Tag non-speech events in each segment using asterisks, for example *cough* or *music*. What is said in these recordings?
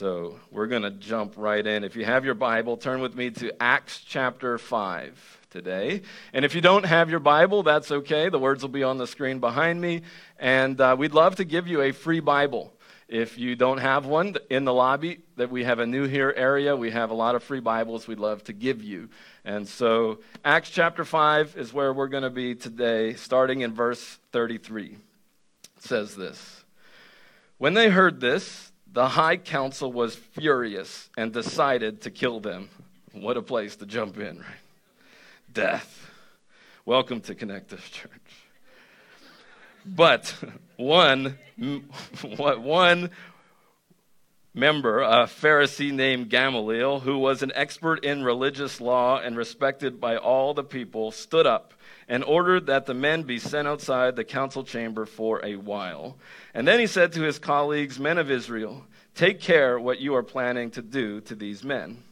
So we're going to jump right in. If you have your Bible, turn with me to Acts chapter 5 today. And if you don't have your Bible, that's okay. The words will be on the screen behind me. And uh, we'd love to give you a free Bible. If you don't have one in the lobby, that we have a new here area, we have a lot of free Bibles we'd love to give you. And so, Acts chapter 5 is where we're going to be today, starting in verse 33. It says this When they heard this, the high council was furious and decided to kill them. What a place to jump in, right? Death. Welcome to Connective Church. But one, one member, a Pharisee named Gamaliel, who was an expert in religious law and respected by all the people, stood up and ordered that the men be sent outside the council chamber for a while. And then he said to his colleagues, Men of Israel, take care what you are planning to do to these men.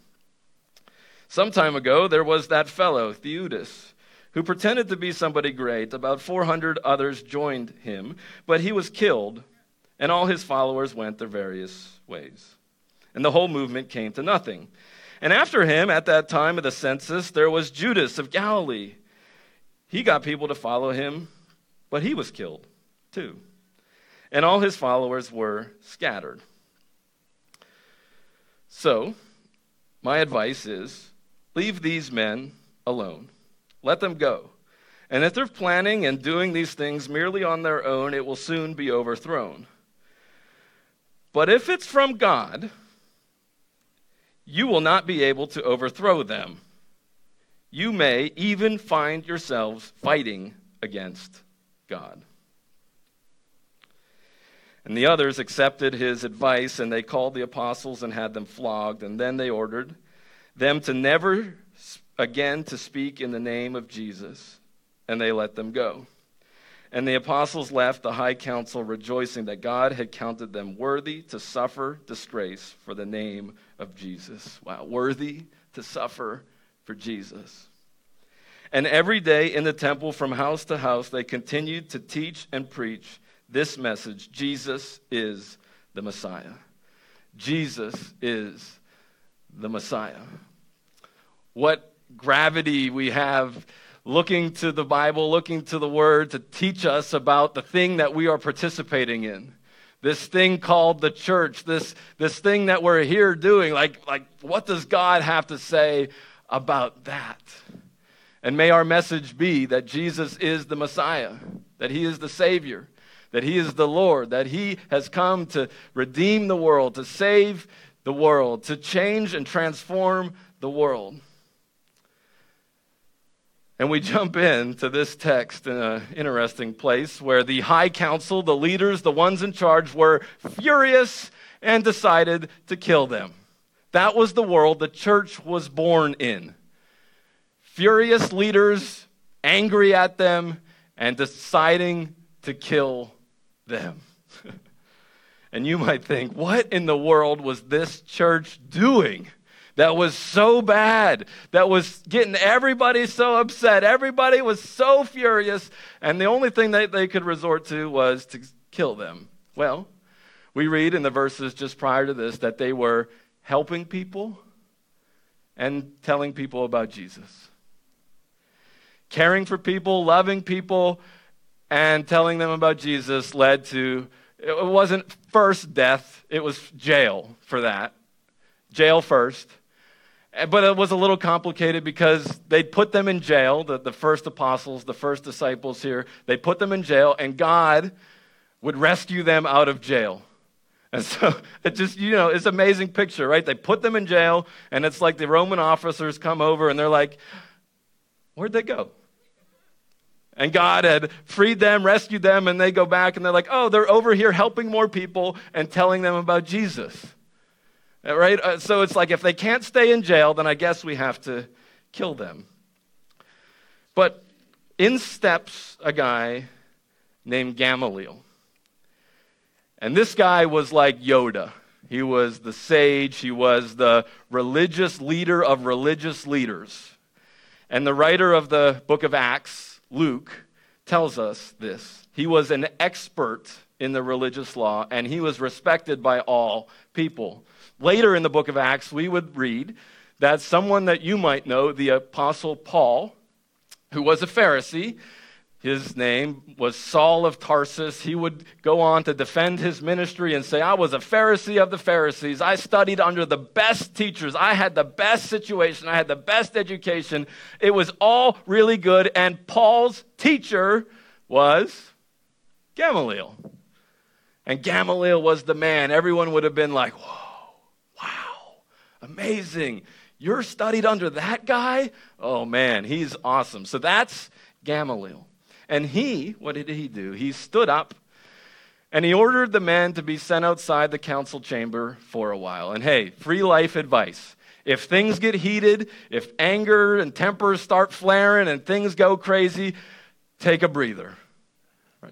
Some time ago, there was that fellow, Theudas who pretended to be somebody great. About 400 others joined him, but he was killed, and all his followers went their various ways. And the whole movement came to nothing. And after him, at that time of the census, there was Judas of Galilee. He got people to follow him, but he was killed too. And all his followers were scattered. So, my advice is leave these men alone. Let them go. And if they're planning and doing these things merely on their own, it will soon be overthrown. But if it's from God, you will not be able to overthrow them. You may even find yourselves fighting against God. And the others accepted his advice, and they called the apostles and had them flogged. And then they ordered them to never again to speak in the name of Jesus, and they let them go. And the apostles left the high council rejoicing that God had counted them worthy to suffer disgrace for the name of Jesus. Wow, worthy to suffer for Jesus. And every day in the temple, from house to house, they continued to teach and preach this message Jesus is the Messiah. Jesus is the Messiah. What gravity we have looking to the Bible, looking to the Word to teach us about the thing that we are participating in. This thing called the church, this, this thing that we're here doing. Like, like, what does God have to say about that? And may our message be that Jesus is the Messiah, that He is the Savior, that He is the Lord, that He has come to redeem the world, to save the world, to change and transform the world. And we jump into this text in an interesting place where the high council, the leaders, the ones in charge, were furious and decided to kill them. That was the world the church was born in. Furious leaders, angry at them, and deciding to kill them. *laughs* and you might think, what in the world was this church doing? that was so bad, that was getting everybody so upset. Everybody was so furious, and the only thing that they could resort to was to kill them. Well, we read in the verses just prior to this that they were helping people and telling people about Jesus. Caring for people, loving people, and telling them about Jesus led to, it wasn't first death, it was jail for that. Jail first. But it was a little complicated because they'd put them in jail, the, the first apostles, the first disciples here, they put them in jail, and God would rescue them out of jail. And so it just, you know, it's amazing picture, right? They put them in jail, and it's like the Roman officers come over and they're like, Where'd they go? And God had freed them, rescued them, and they go back and they're like, Oh, they're over here helping more people and telling them about Jesus. Uh, right? Uh, so it's like if they can't stay in jail, then I guess we have to kill them. But in steps a guy named Gamaliel. And this guy was like Yoda. He was the sage, he was the religious leader of religious leaders. And the writer of the book of Acts, Luke, tells us this. He was an expert in the religious law, and he was respected by all people. Later in the book of Acts, we would read that someone that you might know, the Apostle Paul, who was a Pharisee, his name was Saul of Tarsus. He would go on to defend his ministry and say, I was a Pharisee of the Pharisees. I studied under the best teachers. I had the best situation. I had the best education. It was all really good. And Paul's teacher was Gamaliel. And Gamaliel was the man. Everyone would have been like, whoa, wow, amazing. You're studied under that guy? Oh man, he's awesome. So that's Gamaliel. And he, what did he do? He stood up and he ordered the men to be sent outside the council chamber for a while. And hey, free life advice. If things get heated, if anger and tempers start flaring and things go crazy, take a breather.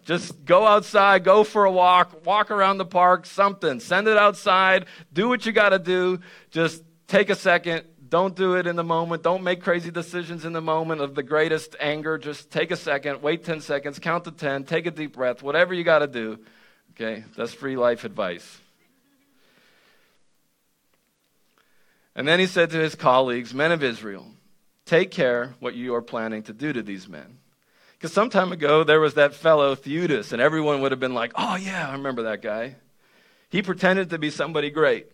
Just go outside, go for a walk, walk around the park, something. Send it outside, do what you got to do. Just take a second, don't do it in the moment. Don't make crazy decisions in the moment of the greatest anger. Just take a second, wait 10 seconds, count to 10, take a deep breath, whatever you got to do. Okay? That's free life advice. And then he said to his colleagues, Men of Israel, take care what you are planning to do to these men. Because some time ago, there was that fellow Theudas, and everyone would have been like, Oh, yeah, I remember that guy. He pretended to be somebody great.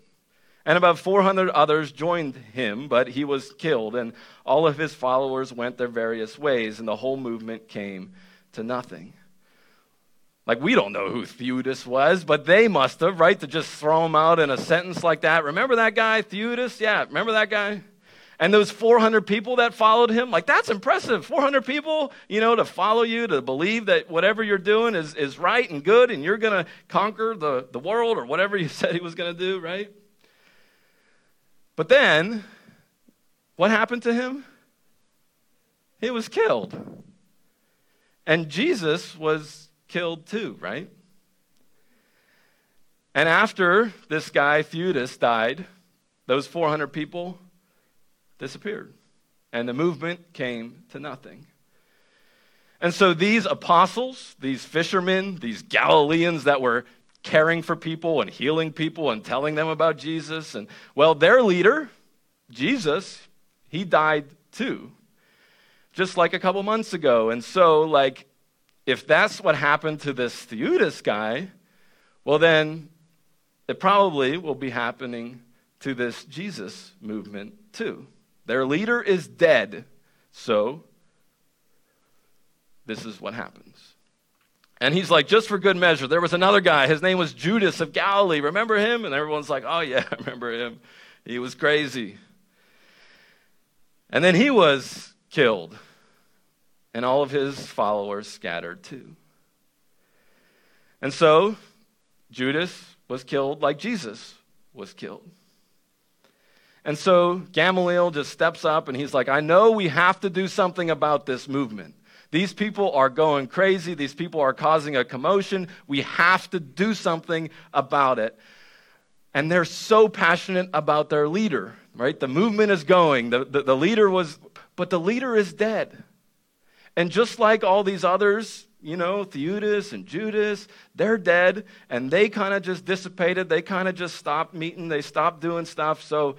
And about 400 others joined him, but he was killed, and all of his followers went their various ways, and the whole movement came to nothing. Like, we don't know who Theudas was, but they must have, right? To just throw him out in a sentence like that. Remember that guy, Theudas? Yeah, remember that guy? And those 400 people that followed him, like, that's impressive. 400 people, you know, to follow you, to believe that whatever you're doing is, is right and good, and you're going to conquer the, the world or whatever you *laughs* said he was going to do, right? But then, what happened to him? He was killed. And Jesus was killed too, right? And after this guy, Theudas, died, those 400 people disappeared. And the movement came to nothing. And so these apostles, these fishermen, these Galileans that were caring for people and healing people and telling them about Jesus. And well, their leader, Jesus, he died too, just like a couple months ago. And so, like, if that's what happened to this Theudas guy, well, then it probably will be happening to this Jesus movement too. Their leader is dead, so this is what happens. And he's like, just for good measure, there was another guy. His name was Judas of Galilee. Remember him? And everyone's like, oh, yeah, *laughs* I remember him. He was crazy. And then he was killed, and all of his followers scattered too. And so Judas was killed like Jesus was killed. And so Gamaliel just steps up and he's like, I know we have to do something about this movement. These people are going crazy. These people are causing a commotion. We have to do something about it. And they're so passionate about their leader, right? The movement is going. The, the, the leader was, but the leader is dead. And just like all these others, you know, Theudas and Judas, they're dead and they kind of just dissipated. They kind of just stopped meeting. They stopped doing stuff. So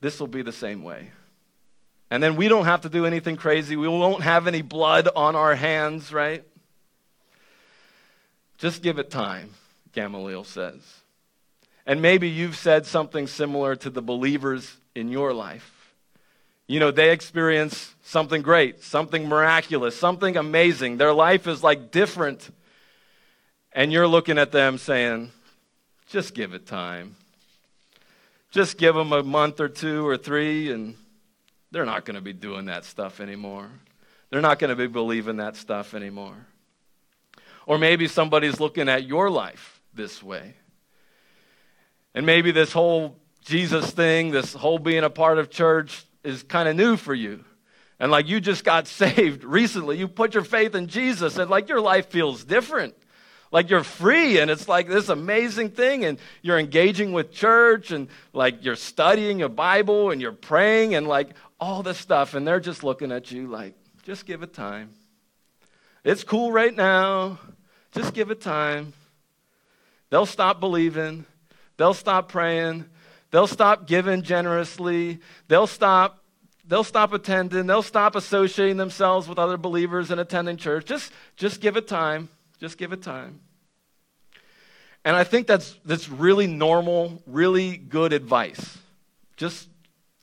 this will be the same way. And then we don't have to do anything crazy. We won't have any blood on our hands, right? Just give it time, Gamaliel says. And maybe you've said something similar to the believers in your life. You know, they experience something great, something miraculous, something amazing. Their life is like different. And you're looking at them saying, just give it time. Just give them a month or two or three and they're not going to be doing that stuff anymore. They're not going to be believing that stuff anymore. Or maybe somebody's looking at your life this way. And maybe this whole Jesus thing, this whole being a part of church is kind of new for you. And like you just got *laughs* saved recently, you put your faith in Jesus, and like your life feels different. Like you're free, and it's like this amazing thing, and you're engaging with church, and like you're studying your Bible, and you're praying, and like all this stuff, and they're just looking at you like, just give it time. It's cool right now. Just give it time. They'll stop believing. They'll stop praying. They'll stop giving generously. They'll stop they'll stop attending. They'll stop associating themselves with other believers and attending church. Just just give it time. Just give it time. And I think that's that's really normal, really good advice. Just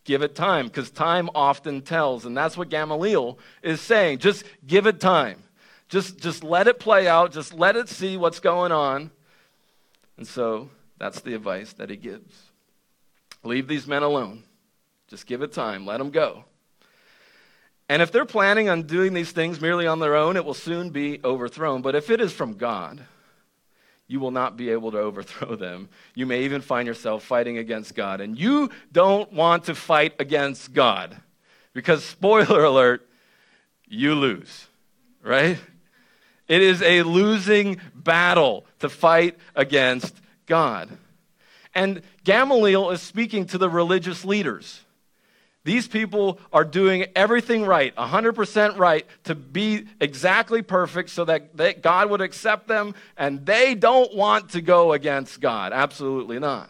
give it time because time often tells and that's what gamaliel is saying. Just give it time. Just just let it play out. Just let it see what's going on. And so that's the advice that he gives. Leave these men alone. Just give it time. Let them go. And if they're planning on doing these things merely on their own it will soon be overthrown. But if it is from god you will not be able to overthrow them. You may even find yourself fighting against God. And you don't want to fight against God because, spoiler alert, you lose, right? It is a losing battle to fight against God. And Gamaliel is speaking to the religious leaders. These people are doing everything right, 100% right, to be exactly perfect so that they, God would accept them, and they don't want to go against God. Absolutely not.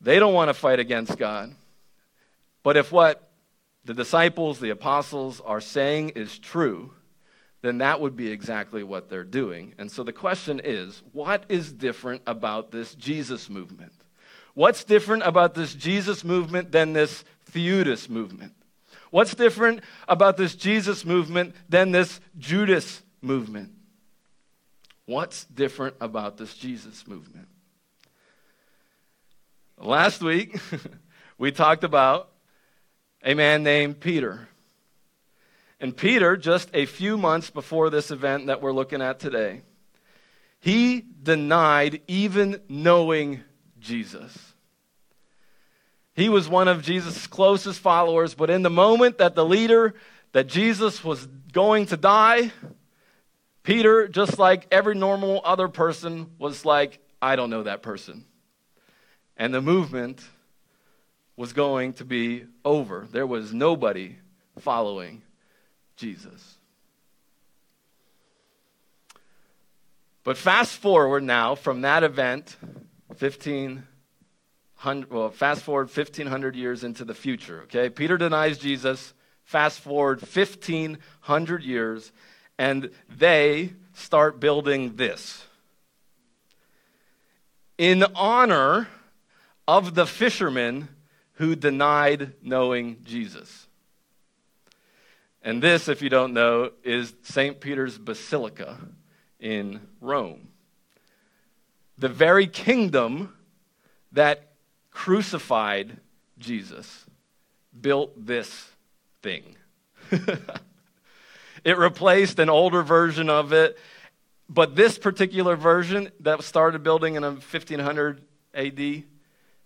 They don't want to fight against God. But if what the disciples, the apostles, are saying is true, then that would be exactly what they're doing. And so the question is what is different about this Jesus movement? What's different about this Jesus movement than this Theudas movement? What's different about this Jesus movement than this Judas movement? What's different about this Jesus movement? Last week, *laughs* we talked about a man named Peter. And Peter, just a few months before this event that we're looking at today, he denied even knowing Jesus. He was one of Jesus' closest followers, but in the moment that the leader, that Jesus was going to die, Peter, just like every normal other person, was like, I don't know that person. And the movement was going to be over. There was nobody following Jesus. But fast forward now from that event, 1500, well, fast forward 1500 years into the future, okay? Peter denies Jesus. Fast forward 1500 years, and they start building this. In honor of the fishermen who denied knowing Jesus. And this, if you don't know, is St. Peter's Basilica in Rome. The very kingdom that crucified Jesus built this thing. *laughs* it replaced an older version of it, but this particular version that started building in 1500 AD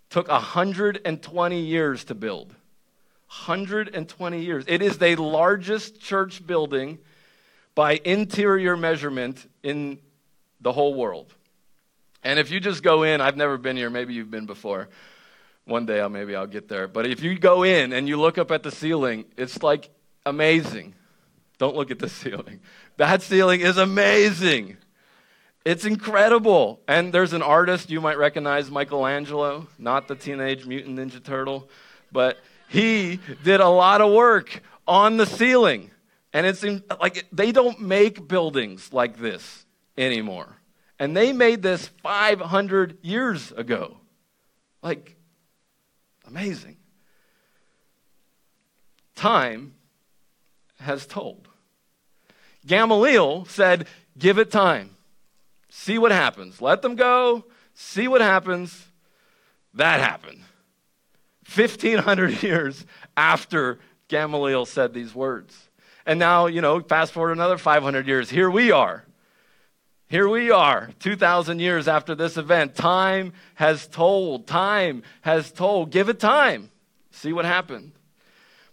took 120 years to build. 120 years. It is the largest church building by interior measurement in the whole world. And if you just go in, I've never been here, maybe you've been before. One day I'll, maybe I'll get there. But if you go in and you look up at the ceiling, it's like amazing. Don't look at the *laughs* ceiling. That ceiling is amazing. It's incredible. And there's an artist you might recognize, Michelangelo, not the Teenage Mutant Ninja Turtle, but he did a lot of work on the ceiling. And it's seems like they don't make buildings like this anymore. And they made this 500 years ago. Like, amazing. Time has told. Gamaliel said, Give it time. See what happens. Let them go. See what happens. That happened. 1,500 *laughs* years after Gamaliel said these words. And now, you know, fast forward another 500 years. Here we are. Here we are, 2,000 years after this event. Time has told. Time has told. Give it time. See what happened.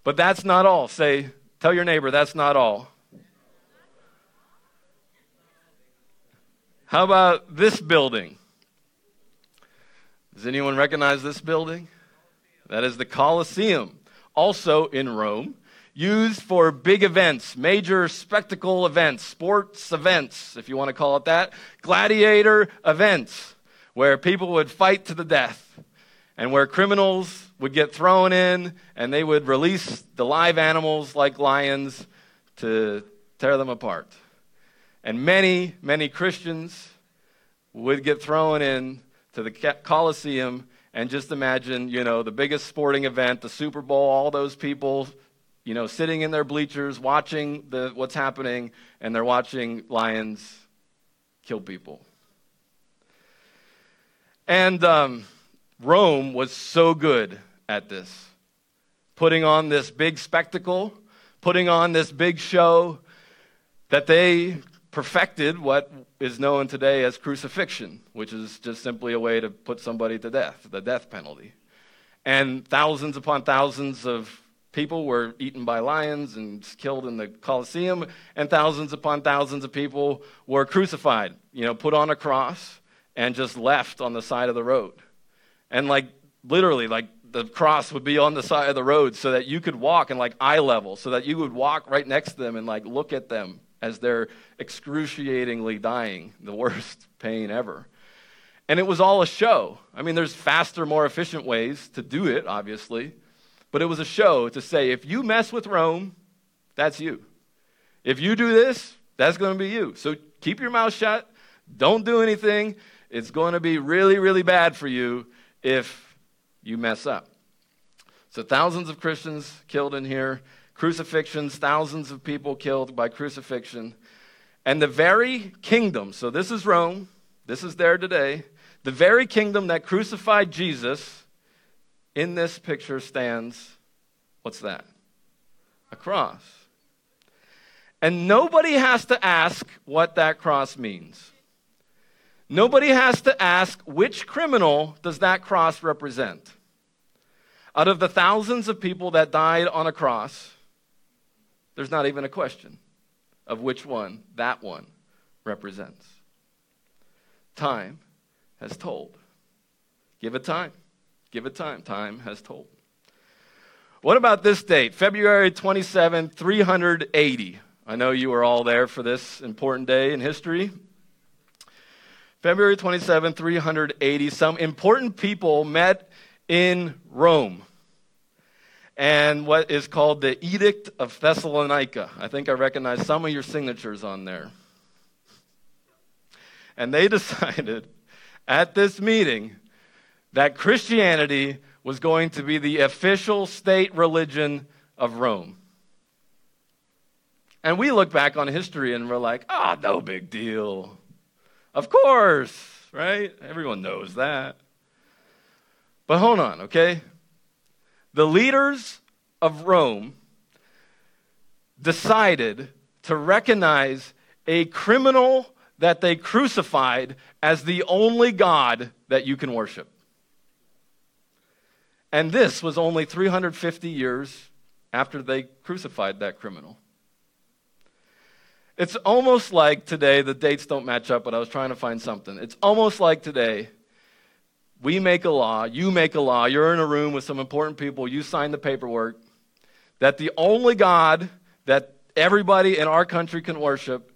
But that's not all. Say, tell your neighbor, that's not all. How about this building? Does anyone recognize this building? That is the Colosseum, also in Rome. Used for big events, major spectacle events, sports events, if you want to call it that, gladiator events, where people would fight to the death and where criminals would get thrown in and they would release the live animals like lions to tear them apart. And many, many Christians would get thrown in to the Colosseum and just imagine, you know, the biggest sporting event, the Super Bowl, all those people, you know, sitting in their bleachers watching the, what's happening, and they're watching lions kill people. And um, Rome was so good at this, putting on this big spectacle, putting on this big show, that they perfected what is known today as crucifixion, which is just simply a way to put somebody to death, the death penalty. And thousands upon thousands of people were eaten by lions and killed in the Colosseum, and thousands upon thousands of people were crucified, you know, put on a cross and just left on the side of the road. And like literally, like the cross would be on the side of the road so that you could walk in like eye level, so that you would walk right next to them and like look at them as they're excruciatingly dying, the worst *laughs* pain ever. And it was all a show. I mean, there's faster, more efficient ways to do it, obviously, but it was a show to say if you mess with Rome, that's you. If you do this, that's going to be you. So keep your mouth shut. Don't do anything. It's going to be really, really bad for you if you mess up. So, thousands of Christians killed in here crucifixions, thousands of people killed by crucifixion. And the very kingdom, so this is Rome, this is there today, the very kingdom that crucified Jesus, in this picture stands, what's that? A cross. And nobody has to ask what that cross means. Nobody has to ask which criminal does that cross represent. Out of the thousands of people that died on a cross, there's not even a question of which one that one represents. Time has told. Give it time. Give it time. Time has told. What about this date, February 27, 380? I know you were all there for this important day in history. February 27, 380, some important people met in Rome and what is called the Edict of Thessalonica. I think I recognize some of your signatures on there. And they *laughs* decided at this meeting that Christianity was going to be the official state religion of Rome. And we look back on history and we're like, ah, oh, no big deal. Of course, right? Everyone knows that. But hold on, okay? the leaders of Rome decided to recognize a criminal that they crucified as the only God that you can worship. And this was only 350 years after they crucified that criminal. It's almost like today, the dates don't match up, but I was trying to find something. It's almost like today we make a law, you make a law, you're in a room with some important people, you sign the paperwork, that the only God that everybody in our country can worship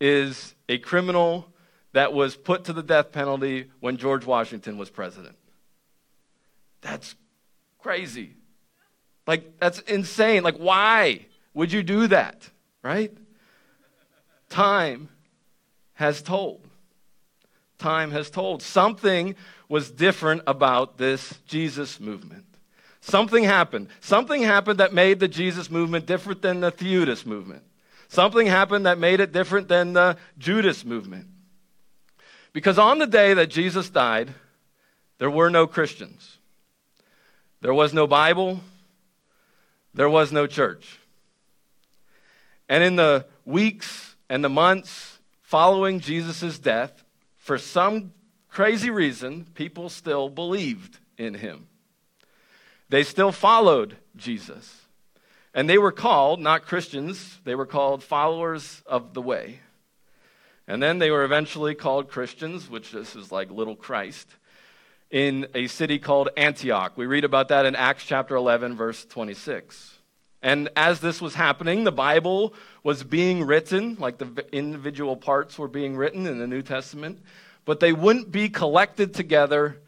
is a criminal that was put to the death penalty when George Washington was president. That's crazy. Like, that's insane. Like, why would you do that, right? Time has told. Time has told. Something was different about this Jesus movement. Something happened. Something happened that made the Jesus movement different than the Theudas movement. Something happened that made it different than the Judas movement. Because on the day that Jesus died, there were no Christians. There was no Bible. There was no church. And in the weeks and the months following Jesus' death, for some crazy reason, people still believed in him. They still followed Jesus. And they were called, not Christians, they were called followers of the way. And then they were eventually called Christians, which this is like little Christ, in a city called Antioch. We read about that in Acts chapter 11, verse 26. And as this was happening, the Bible was being written, like the individual parts were being written in the New Testament, but they wouldn't be collected together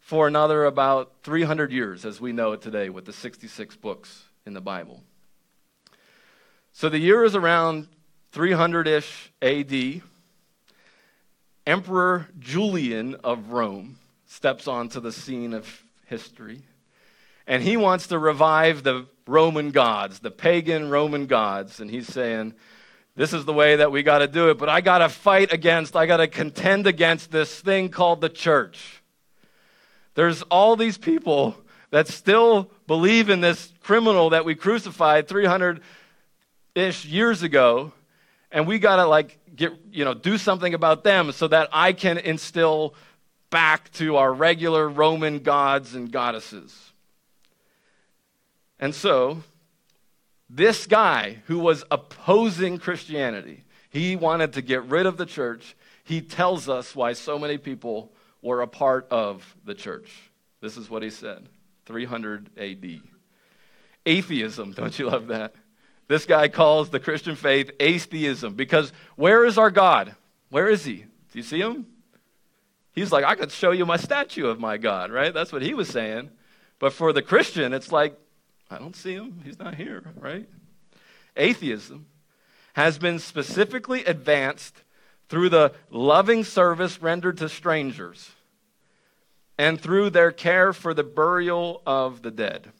for another about 300 years, as we know it today, with the 66 books in the Bible. So the year is around 300 ish AD. Emperor Julian of Rome steps onto the scene of history. And he wants to revive the Roman gods, the pagan Roman gods. And he's saying, this is the way that we got to do it, but I got to fight against, I got to contend against this thing called the church. There's all these people that still believe in this criminal that we crucified 300 ish years ago, and we got to like get, you know, do something about them so that I can instill back to our regular Roman gods and goddesses. And so, this guy who was opposing Christianity, he wanted to get rid of the church. He tells us why so many people were a part of the church. This is what he said 300 AD. Atheism, don't you love that? This guy calls the Christian faith atheism because where is our God? Where is he? Do you see him? He's like, I could show you my statue of my God, right? That's what he was saying. But for the Christian, it's like, I don't see him. He's not here, right? Atheism has been specifically advanced through the loving service rendered to strangers and through their care for the burial of the dead.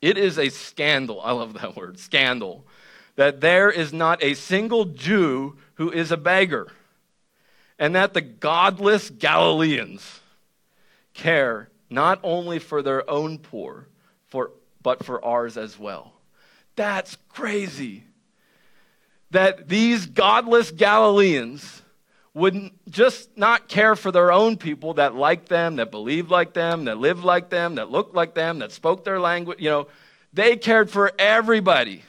It is a scandal. I love that word, scandal, that there is not a single Jew who is a beggar, and that the godless Galileans care not only for their own poor, for, but for ours as well. That's crazy that these godless Galileans would just not care for their own people that liked them, that believed like them, that lived like them, that looked like them, that spoke their language. You know, they cared for everybody.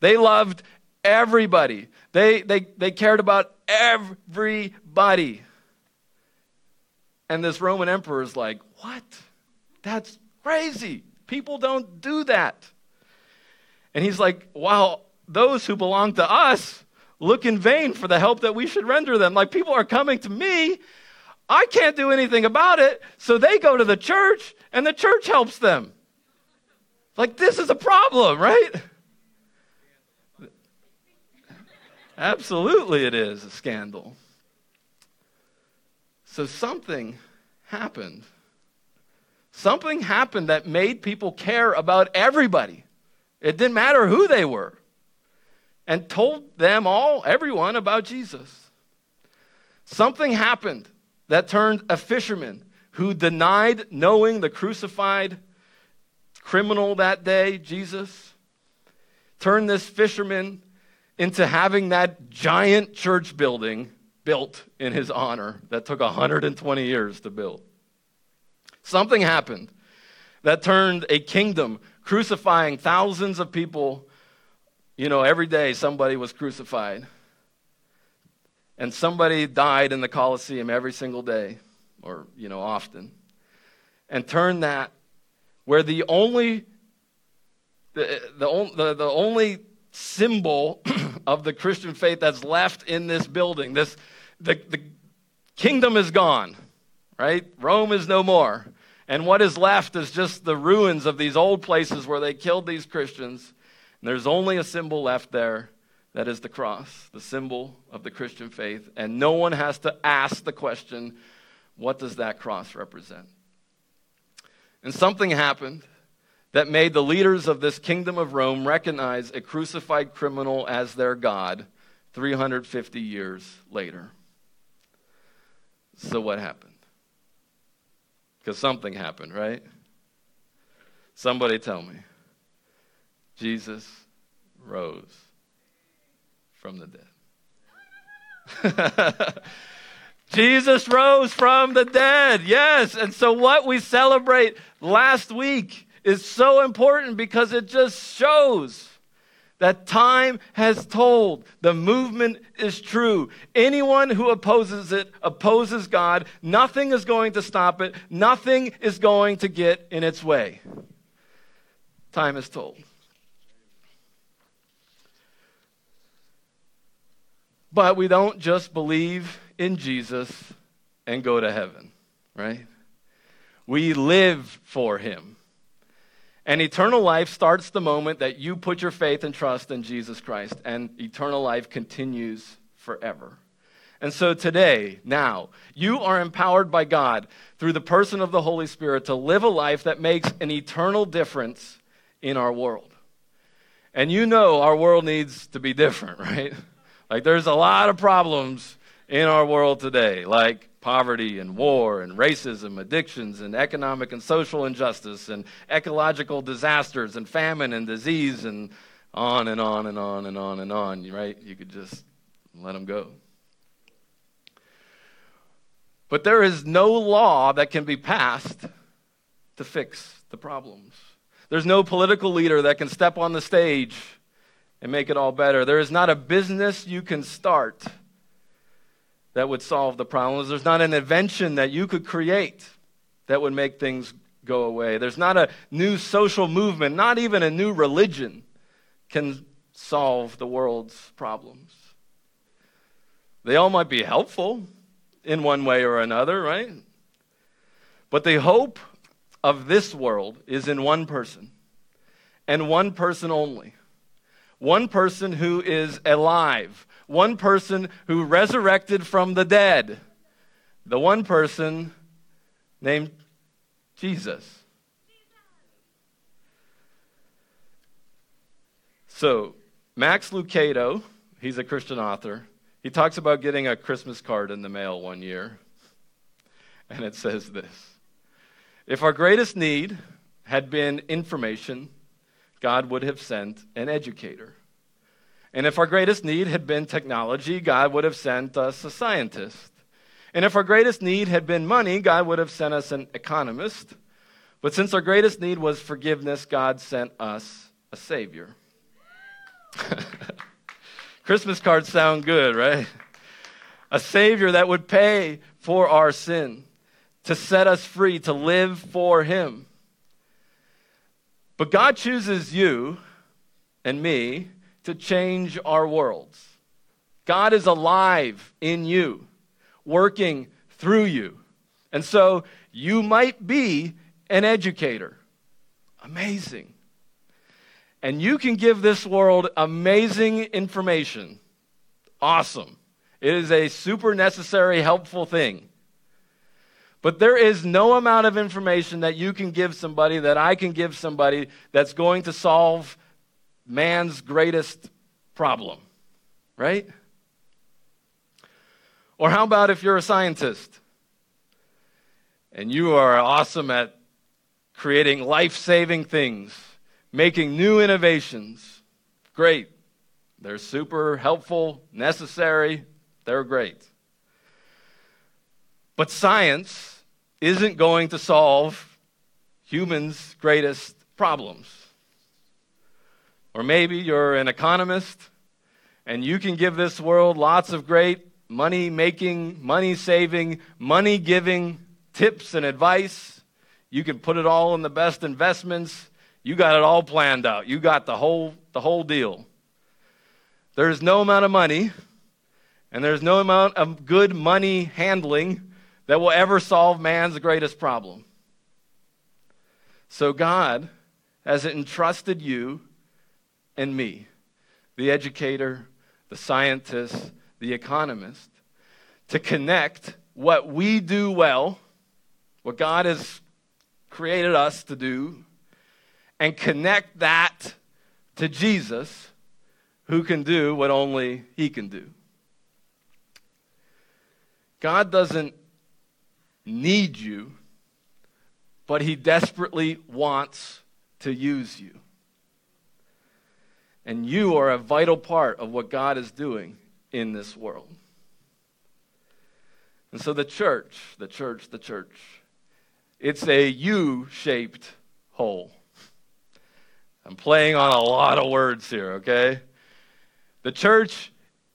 They loved everybody. They, they, they cared about everybody. And this Roman emperor is like, what? That's crazy. People don't do that. And he's like, wow, those who belong to us look in vain for the help that we should render them. Like people are coming to me, I can't do anything about it, so they go to the church and the church helps them. Like this is a problem, right? Absolutely, it is a scandal. So something happened. Something happened that made people care about everybody. It didn't matter who they were and told them all, everyone, about Jesus. Something happened that turned a fisherman who denied knowing the crucified criminal that day, Jesus, turned this fisherman into having that giant church building built in his honor that took 120 years to build. Something happened that turned a kingdom crucifying thousands of people you know, every day somebody was crucified. And somebody died in the Colosseum every single day, or, you know, often. And turn that where the only, the, the, the, the only symbol *clears throat* of the Christian faith that's left in this building, this, the, the kingdom is gone, right? Rome is no more. And what is left is just the ruins of these old places where they killed these Christians and there's only a symbol left there that is the cross, the symbol of the Christian faith. And no one has to ask the question, what does that cross represent? And something happened that made the leaders of this kingdom of Rome recognize a crucified criminal as their God 350 years later. So, what happened? Because something happened, right? Somebody tell me. Jesus rose from the dead. *laughs* Jesus rose from the dead. Yes. And so, what we celebrate last week is so important because it just shows that time has told the movement is true. Anyone who opposes it opposes God. Nothing is going to stop it, nothing is going to get in its way. Time is told. But we don't just believe in Jesus and go to heaven, right? We live for him. And eternal life starts the moment that you put your faith and trust in Jesus Christ, and eternal life continues forever. And so today, now, you are empowered by God through the person of the Holy Spirit to live a life that makes an eternal difference in our world. And you know our world needs to be different, *laughs* right? Like there's a lot of problems in our world today, like poverty and war and racism, addictions and economic and social injustice and ecological disasters and famine and disease and on and on and on and on and on, right? You could just let them go. But there is no law that can be passed to fix the problems. There's no political leader that can step on the stage and make it all better. There is not a business you can start that would solve the problems. There's not an invention that you could create that would make things go away. There's not a new social movement, not even a new religion can solve the world's problems. They all might be helpful in one way or another, right? But the hope of this world is in one person, and one person only. One person who is alive, one person who resurrected from the dead, the one person named Jesus. So, Max Lucado, he's a Christian author, he talks about getting a Christmas card in the mail one year, and it says this. If our greatest need had been information, God would have sent an educator. And if our greatest need had been technology, God would have sent us a scientist. And if our greatest need had been money, God would have sent us an economist. But since our greatest need was forgiveness, God sent us a Savior. *laughs* Christmas cards sound good, right? A Savior that would pay for our sin, to set us free, to live for Him. But God chooses you and me to change our worlds. God is alive in you, working through you. And so you might be an educator. Amazing. And you can give this world amazing information. Awesome. It is a super necessary, helpful thing. But there is no amount of information that you can give somebody, that I can give somebody, that's going to solve man's greatest problem, right? Or how about if you're a scientist and you are awesome at creating life saving things? making new innovations. Great. They're super helpful, necessary, they're great. But science isn't going to solve humans' greatest problems. Or maybe you're an economist and you can give this world lots of great money making, money saving, money giving tips and advice. You can put it all in the best investments you got it all planned out. You got the whole, the whole deal. There's no amount of money, and there's no amount of good money handling that will ever solve man's greatest problem. So God has entrusted you and me, the educator, the scientist, the economist, to connect what we do well, what God has created us to do, and connect that to Jesus, who can do what only He can do. God doesn't need you, but He desperately wants to use you. And you are a vital part of what God is doing in this world. And so the church, the church, the church, it's a U shaped hole. I'm playing on a lot of words here, okay? The church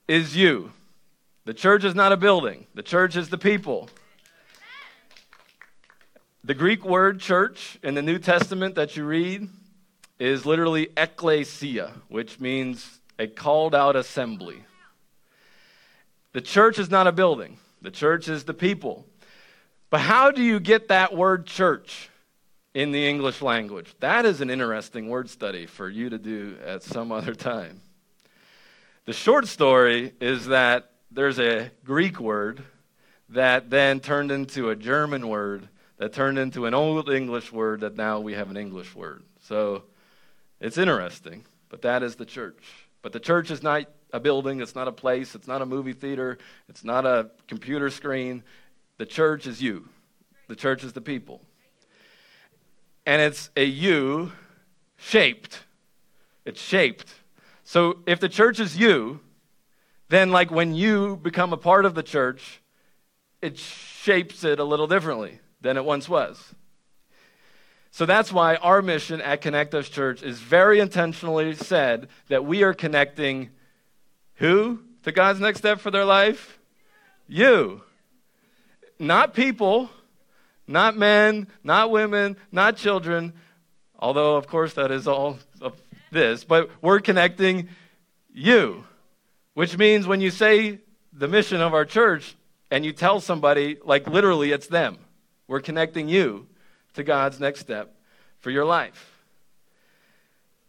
is you. The church is not a building, the church is the people. The Greek word church in the New Testament that you read is literally ekklesia, which means a called out assembly. The church is not a building, the church is the people. But how do you get that word church in the English language? That is an interesting word study for you to do at some other time. The short story is that there's a Greek word that then turned into a German word that turned into an old English word that now we have an English word. So it's interesting, but that is the church. But the church is not a building, it's not a place, it's not a movie theater, it's not a computer screen. The church is you, the church is the people. And it's a you shaped. It's shaped. So if the church is you, then like when you become a part of the church, it shapes it a little differently than it once was. So that's why our mission at Connect Us Church is very intentionally said that we are connecting who to God's next step for their life? You. Not people, not men, not women, not children, although, of course, that is all of this, but we're connecting you, which means when you say the mission of our church and you tell somebody, like literally, it's them. We're connecting you to God's next step for your life.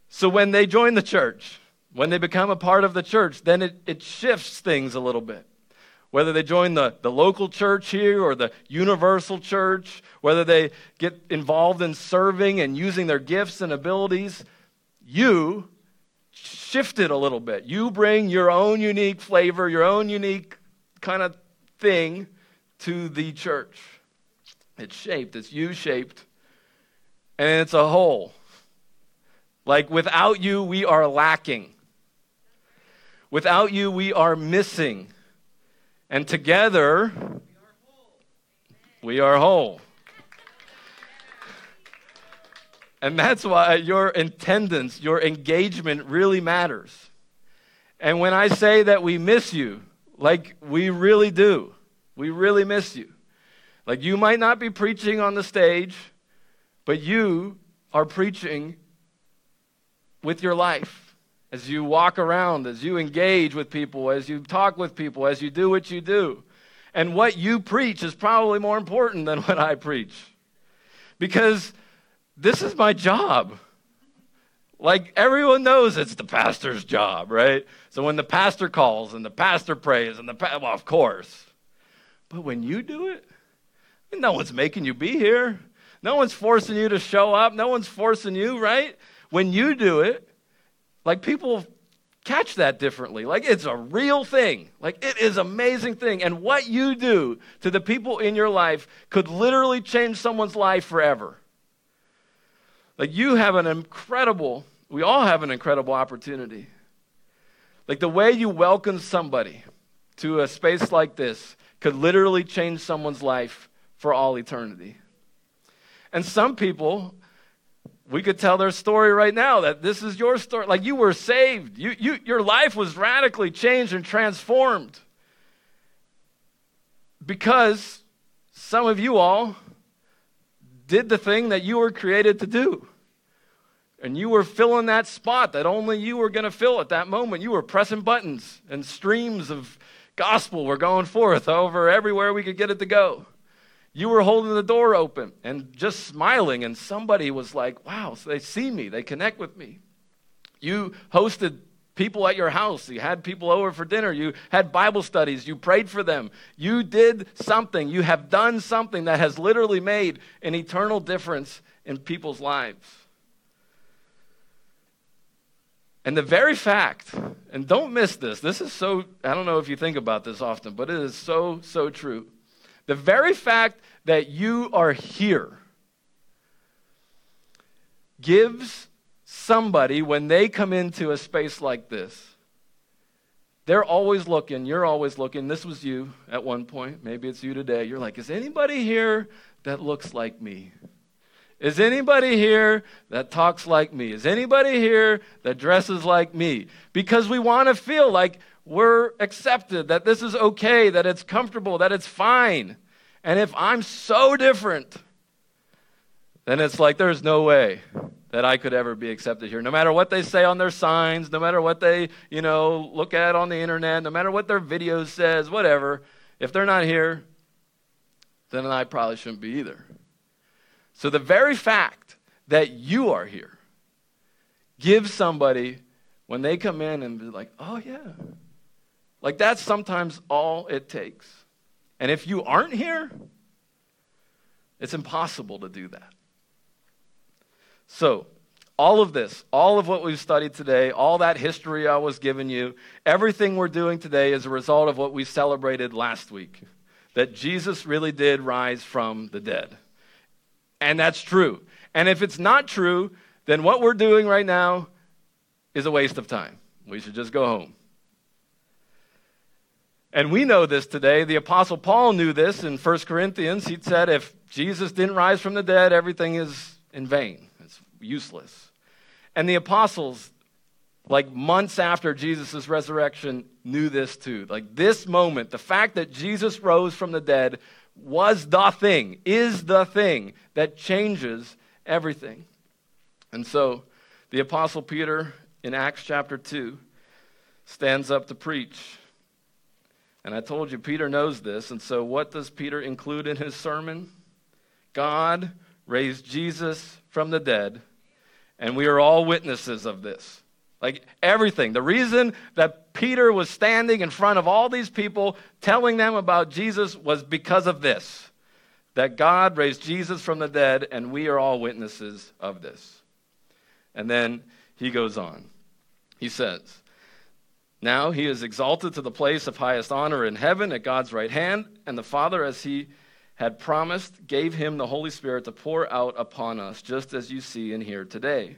So when they join the church, when they become a part of the church, then it, it shifts things a little bit. Whether they join the, the local church here or the universal church, whether they get involved in serving and using their gifts and abilities, you shift it a little bit. You bring your own unique flavor, your own unique kind of thing to the church. It's shaped, it's U shaped, and it's a whole. Like without you, we are lacking. Without you, we are missing. And together, we are whole. And that's why your attendance, your engagement really matters. And when I say that we miss you, like we really do, we really miss you. Like you might not be preaching on the stage, but you are preaching with your life as you walk around, as you engage with people, as you talk with people, as you do what you do. And what you preach is probably more important than what I preach. Because this is my job. Like everyone knows it's the pastor's job, right? So when the pastor calls and the pastor prays and the pa- well, of course. But when you do it, no one's making you be here. No one's forcing you to show up. No one's forcing you, right? When you do it, like people catch that differently. Like it's a real thing. Like it is amazing thing. And what you do to the people in your life could literally change someone's life forever. Like you have an incredible, we all have an incredible opportunity. Like the way you welcome somebody to a space like this could literally change someone's life for all eternity. And some people, we could tell their story right now that this is your story. Like you were saved, you, you, your life was radically changed and transformed because some of you all did the thing that you were created to do. And you were filling that spot that only you were going to fill at that moment. You were pressing buttons, and streams of gospel were going forth over everywhere we could get it to go you were holding the door open and just smiling, and somebody was like, wow, so they see me, they connect with me. You hosted people at your house, you had people over for dinner, you had Bible studies, you prayed for them. You did something, you have done something that has literally made an eternal difference in people's lives. And the very fact, and don't miss this, this is so, I don't know if you think about this often, but it is so, so true. The very fact that you are here gives somebody, when they come into a space like this, they're always looking, you're always looking. This was you at one point, maybe it's you today. You're like, is anybody here that looks like me? Is anybody here that talks like me? Is anybody here that dresses like me? Because we want to feel like we're accepted, that this is okay, that it's comfortable, that it's fine. And if I'm so different, then it's like there's no way that I could ever be accepted here. No matter what they say on their signs, no matter what they, you know, look at on the internet, no matter what their videos says, whatever, if they're not here, then I probably shouldn't be either. So the very fact that you are here gives somebody when they come in and be like, "Oh yeah." Like that's sometimes all it takes. And if you aren't here, it's impossible to do that. So, all of this, all of what we've studied today, all that history I was giving you, everything we're doing today is a result of what we celebrated last week that Jesus really did rise from the dead. And that's true. And if it's not true, then what we're doing right now is a waste of time. We should just go home. And we know this today. The Apostle Paul knew this in 1 Corinthians. He said, if Jesus didn't rise from the dead, everything is in vain, it's useless. And the apostles, like months after Jesus' resurrection, knew this too. Like this moment, the fact that Jesus rose from the dead was the thing, is the thing that changes everything. And so the Apostle Peter in Acts chapter 2 stands up to preach. And I told you, Peter knows this. And so, what does Peter include in his sermon? God raised Jesus from the dead, and we are all witnesses of this. Like everything. The reason that Peter was standing in front of all these people telling them about Jesus was because of this that God raised Jesus from the dead, and we are all witnesses of this. And then he goes on. He says, Now he is exalted to the place of highest honor in heaven at God's right hand, and the Father, as he had promised, gave him the Holy Spirit to pour out upon us, just as you see and hear today.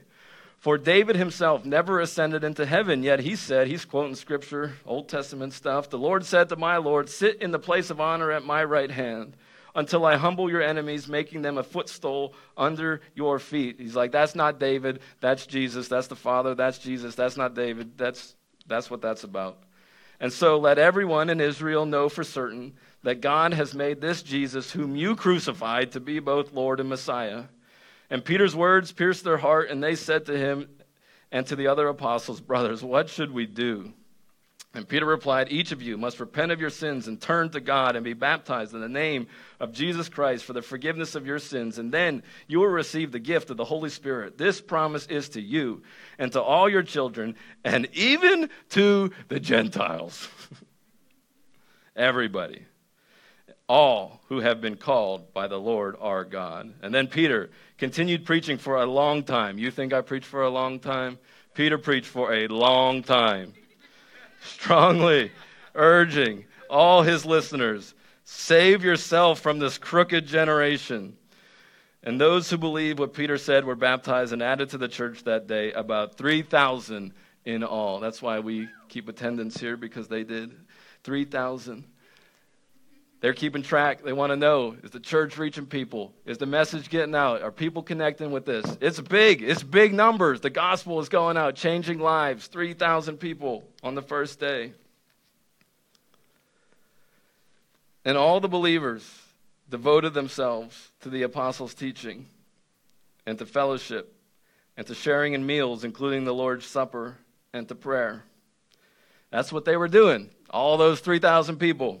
For David himself never ascended into heaven, yet he said, he's quoting scripture, Old Testament stuff. The Lord said to my Lord, Sit in the place of honor at my right hand until I humble your enemies, making them a footstool under your feet. He's like, That's not David. That's Jesus. That's the Father. That's Jesus. That's not David. That's, that's what that's about. And so let everyone in Israel know for certain that God has made this Jesus, whom you crucified, to be both Lord and Messiah. And Peter's words pierced their heart, and they said to him and to the other apostles, Brothers, what should we do? And Peter replied, Each of you must repent of your sins and turn to God and be baptized in the name of Jesus Christ for the forgiveness of your sins, and then you will receive the gift of the Holy Spirit. This promise is to you and to all your children, and even to the Gentiles. *laughs* Everybody. All who have been called by the Lord our God. And then Peter continued preaching for a long time. You think I preached for a long time? Peter preached for a long time, strongly urging all his listeners save yourself from this crooked generation. And those who believed what Peter said were baptized and added to the church that day, about 3,000 in all. That's why we keep attendance here because they did. 3,000. They're keeping track. They want to know is the church reaching people? Is the message getting out? Are people connecting with this? It's big. It's big numbers. The gospel is going out, changing lives. 3,000 people on the first day. And all the believers devoted themselves to the apostles' teaching and to fellowship and to sharing in meals, including the Lord's Supper and to prayer. That's what they were doing, all those 3,000 people.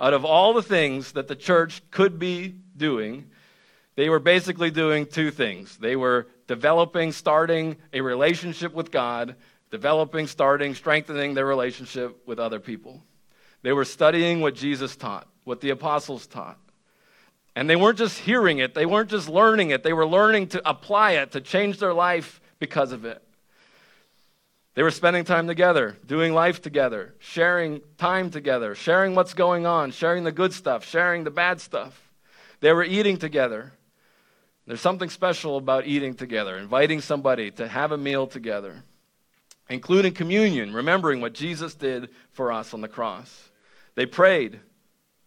out of all the things that the church could be doing, they were basically doing two things. They were developing, starting a relationship with God, developing, starting, strengthening their relationship with other people. They were studying what Jesus taught, what the apostles taught. And they weren't just hearing it, they weren't just learning it, they were learning to apply it, to change their life because of it. They were spending time together, doing life together, sharing time together, sharing what's going on, sharing the good stuff, sharing the bad stuff. They were eating together. There's something special about eating together, inviting somebody to have a meal together, including communion, remembering what Jesus did for us on the cross. They prayed.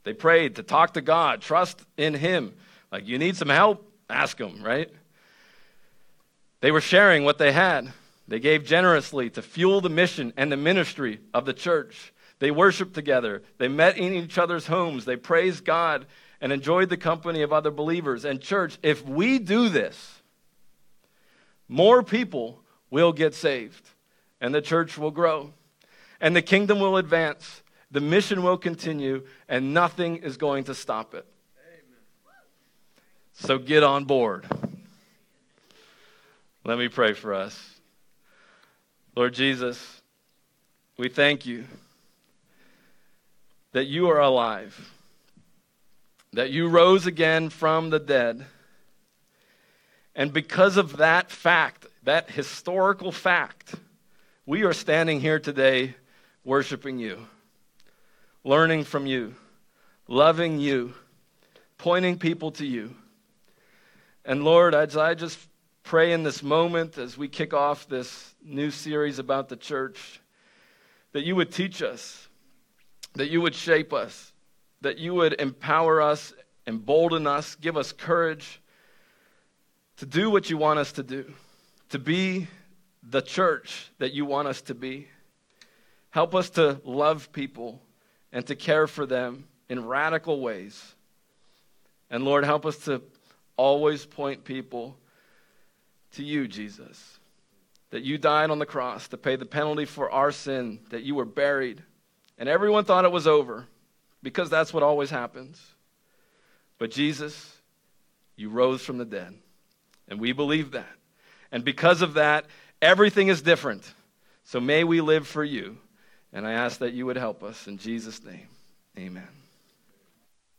They prayed to talk to God, trust in Him. Like, you need some help? Ask Him, right? They were sharing what they had. They gave generously to fuel the mission and the ministry of the church. They worshiped together. They met in each other's homes. They praised God and enjoyed the company of other believers. And, church, if we do this, more people will get saved, and the church will grow, and the kingdom will advance, the mission will continue, and nothing is going to stop it. So get on board. Let me pray for us. Lord Jesus, we thank you that you are alive that you rose again from the dead. And because of that fact, that historical fact, we are standing here today worshiping you, learning from you, loving you, pointing people to you. And Lord, as I just pray in this moment as we kick off this new series about the church, that you would teach us, that you would shape us, that you would empower us, embolden us, give us courage to do what you want us to do, to be the church that you want us to be. Help us to love people and to care for them in radical ways. And Lord, help us to always point people to you, Jesus. That you died on the cross to pay the penalty for our sin, that you were buried, and everyone thought it was over because that's what always happens. But Jesus, you rose from the dead. And we believe that. And because of that, everything is different. So may we live for you. And I ask that you would help us. In Jesus' name, amen.